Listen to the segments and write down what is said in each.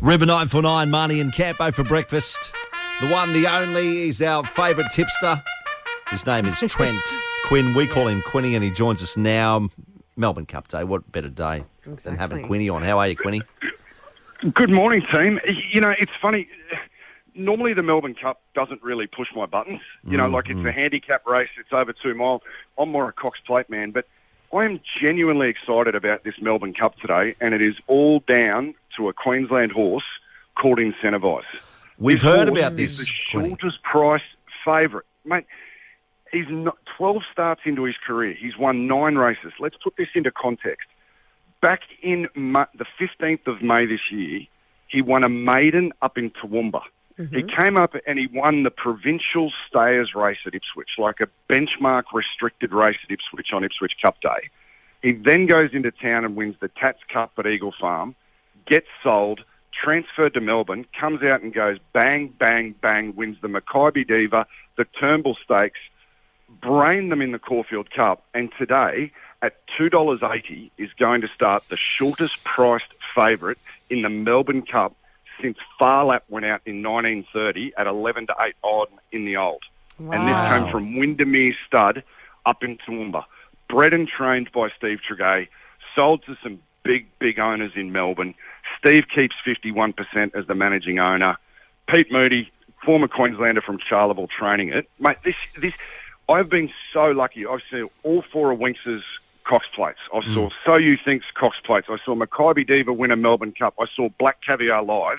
River 949, Marty and Campo for breakfast. The one, the only, is our favourite tipster. His name is Trent Quinn. We call him Quinny, and he joins us now. Melbourne Cup Day. What better day than having Exactly. Quinny on? How are you, Quinny? Good morning, team. You know, it's funny. Normally, the Melbourne Cup doesn't really push my buttons. You know, mm, like it's a mm. handicap race. It's over two mile. I'm more a Cox Plate man, but I am genuinely excited about this Melbourne Cup today, and it is all down to a Queensland horse called Incentivise. We've This heard about is this. the shortest price favourite, mate. He's not, 12 starts into his career. He's won nine races. Let's put this into context. Back in Ma- the 15th of May this year, he won a maiden up in Toowoomba. He mm-hmm. came up and he won the provincial stayers race at Ipswich, like a benchmark restricted race at Ipswich on Ipswich Cup Day. He then goes into town and wins the Tats Cup at Eagle Farm, gets sold, transferred to Melbourne, comes out and goes bang, bang, bang, wins the Makybe Diva, the Turnbull Stakes, brain them in the Caulfield Cup, and today at $2.80 is going to start the shortest priced favourite in the Melbourne Cup since Phar Lap went out in 1930 at 11 to 8 odd in the old. And this came from Windermere Stud up in Toowoomba. Bred and trained by Steve Tregea, sold to some big, big owners in Melbourne. Steve keeps 51% as the managing owner. Pete Moody, former Queenslander from Charleville, training it. Mate, this, this, I've been so lucky. I've seen all four of Winx's Cox plates. I saw So You Think's Cox plates. I saw Makybe Diva win a Melbourne Cup. I saw Black Caviar live.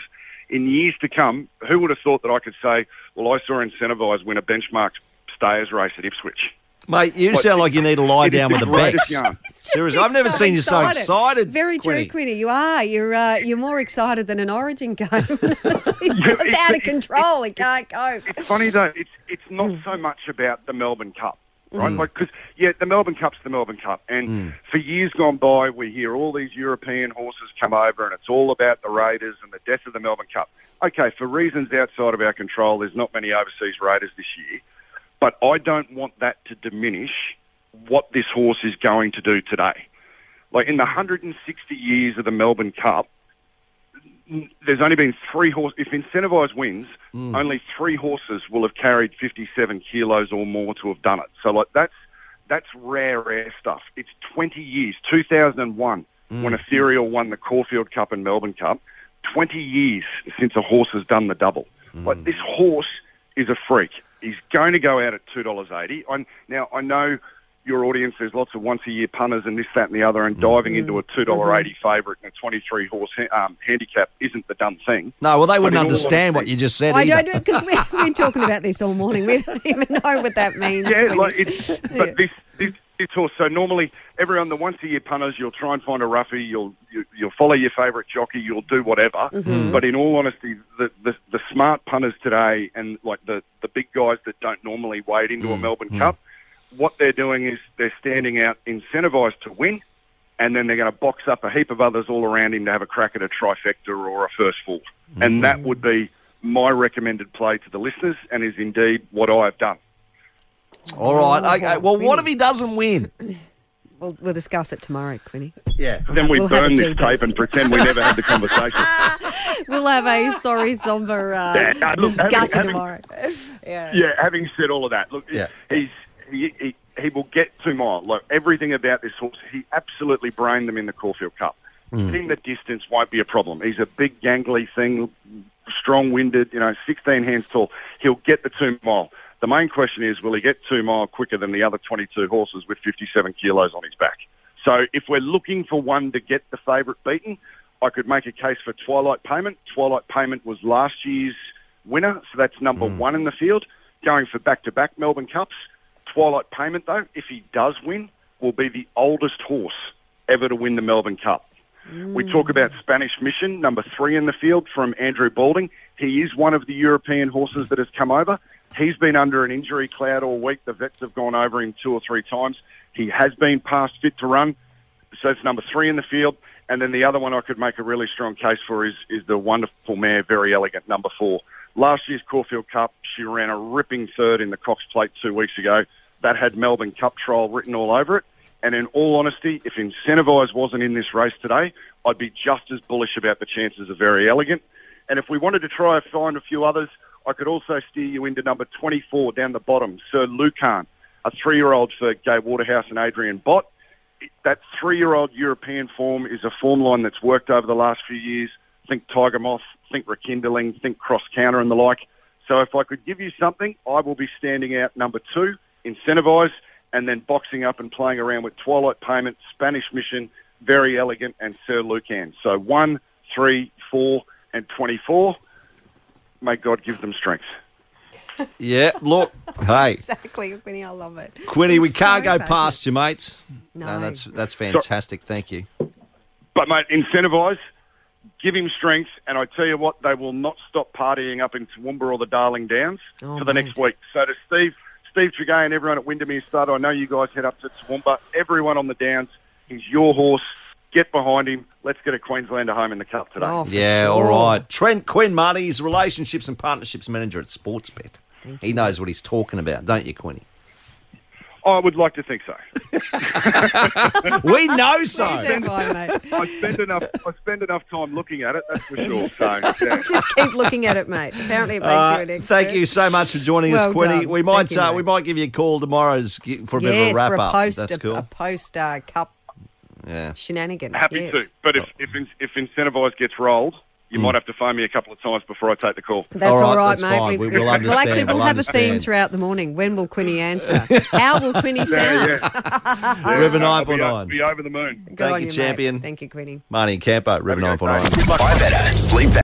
In years to come, who would have thought that I could say, well, I saw Incentivise win a benchmark stayers race at Ipswich? Mate, you What- sound like you need to lie down with the the greatest Seriously, I've never seen you so excited. Very true, Quinny. Quinny. You are. You're uh, you're more excited than an Origin game. He's just out of control. He can't cope. It's funny though. It's it's not so much about the Melbourne Cup, right? Mm. Like because yeah, the Melbourne Cup's the Melbourne Cup, and mm. for years gone by, we hear all these European horses come over, and it's all about the Raiders and the death of the Melbourne Cup. Okay, for reasons outside of our control, there's not many overseas Raiders this year, but I don't want that to diminish what this horse is going to do today. Like in the 160 years of the Melbourne Cup, there's only been three horses. If Incentivise wins, hmm. only three horses will have carried 57 kilos or more to have done it. So like that's that's rare, rare stuff. It's 20 years. 2001 hmm. when Ethereal won the Caulfield Cup and Melbourne Cup. 20 years since a horse has done the double. Hmm. Like this horse is a freak. He's going to go out at two dollars eighty. Now I know your audience. There's lots of once a year punters and this, that, and the other, and diving into a two mm-hmm. eighty favourite and a twenty three horse ha- um, handicap isn't the done thing. No, well, they wouldn't understand what you just said I either. don't because we've been talking about this all morning. We don't even know what that means. Yeah, like it's but this this this horse. So normally, everyone the once a year punters, you'll try and find a roughie. You'll you, you'll follow your favourite jockey. You'll do whatever. Mm-hmm. But in all honesty, the, the the smart punters today and like the the big guys that don't normally wade into a mm-hmm. Melbourne Cup, what they're doing is they're standing out incentivised to win. And then they're going to box up a heap of others all around him to have a crack at a trifecta or a first four. And that would be my recommended play to the listeners and is indeed what I've done. All right. Okay. Well, what if he doesn't win? we'll, we'll discuss it tomorrow, Quinny. Yeah. Then we We'll have burn a this tape and pretend we never had the conversation. We'll have a sorry somber uh, Yeah, no, look, having- discussion having- tomorrow. Yeah. yeah, having said all of that, look, Yeah. he's he, he, he will get two mile. Like everything about this horse, he absolutely brained them in the Caulfield Cup. Hmm. Hitting the distance won't be a problem. He's a big, gangly thing, strong-winded. You know, 16 hands tall. He'll get the two mile. The main question is, will he get two mile quicker than the other 22 horses with 57 kilos on his back? So if we're looking for one to get the favourite beaten, I could make a case for Twilight Payment. Twilight Payment was last year's winner, so that's number hmm. one in the field. Going for back-to-back Melbourne Cups. Twilight Payment, though, if he does win, will be the oldest horse ever to win the Melbourne Cup. We talk hmm. about Spanish Mission, number three in the field from Andrew Balding. He is one of the European horses that has come over. He's been under an injury cloud all week. The vets have gone over him two or three times. He has been passed fit to run. So it's number three in the field. And then the other one I could make a really strong case for is, is the wonderful mare, Very Elegant, number four. Last year's Caulfield Cup, she ran a ripping third in the Cox Plate two weeks ago. That had Melbourne Cup trial written all over it. And in all honesty, if Incentivise wasn't in this race today, I'd be just as bullish about the chances of Very Elegant. And if we wanted to try and find a few others, I could also steer you into number 24 down the bottom, Sir Lucan, a three-year-old for Gai Waterhouse and Adrian Bott. That three-year-old European form is a form line that's worked over the last few years. Think Tiger Moth, think Rekindling, think Cross Counter and the like. So if I could give you something, I will be standing out number two, Incentivise, and then boxing up and playing around with Twilight Payment, Spanish Mission, Very Elegant, and Sir Lucan. So one, three, four, and 24. May God give them strength. Yeah, look, hey, Exactly, Quinny. I love it. Quinny, we can't so go past you, mate. No. that's that's fantastic. Thank you. But, mate, incentivise, give him strength, and I tell you what, they will not stop partying up in Toowoomba or the Darling Downs Oh, for the mate. next week. So to Steve, Steve Tregea and everyone at Windermere Stud, I know you guys head up to Toowoomba. Everyone on the Downs, he's your horse. Get behind him. Let's get a Queenslander home in the Cup today. Oh, Yeah, sure. all right. Trent Quinn, Marty, he's relationships and partnerships manager at Sportsbet. He knows what he's talking about, don't you, Quinny? I would like to think so. We know so. Stand by. I spend enough. I spend enough time looking at it. That's for sure. So, yeah. Just keep looking at it, mate. Apparently, it makes Uh, you an expert. thank you so much for joining us, Quinny. done. We might you, uh, we might give you a call tomorrow's gi- for a bit of a wrap for a up. post, That's a, cool. a post uh, cup yeah. shenanigan. happy yes. to. But if if, if incentivise gets rolled, you might have to phone me a couple of times before I take the call. That's All all right, right, that's mate. fine. We will Well, actually, we'll We'll have a theme throughout the morning. When will Quinny answer? How will Quinny sound? River I'll be, 949. be over the moon. Good Thank on you, mate. champion. Thank you, Quinny. Marty and Campo, River Have a great 949. day. Buy better, sleep better.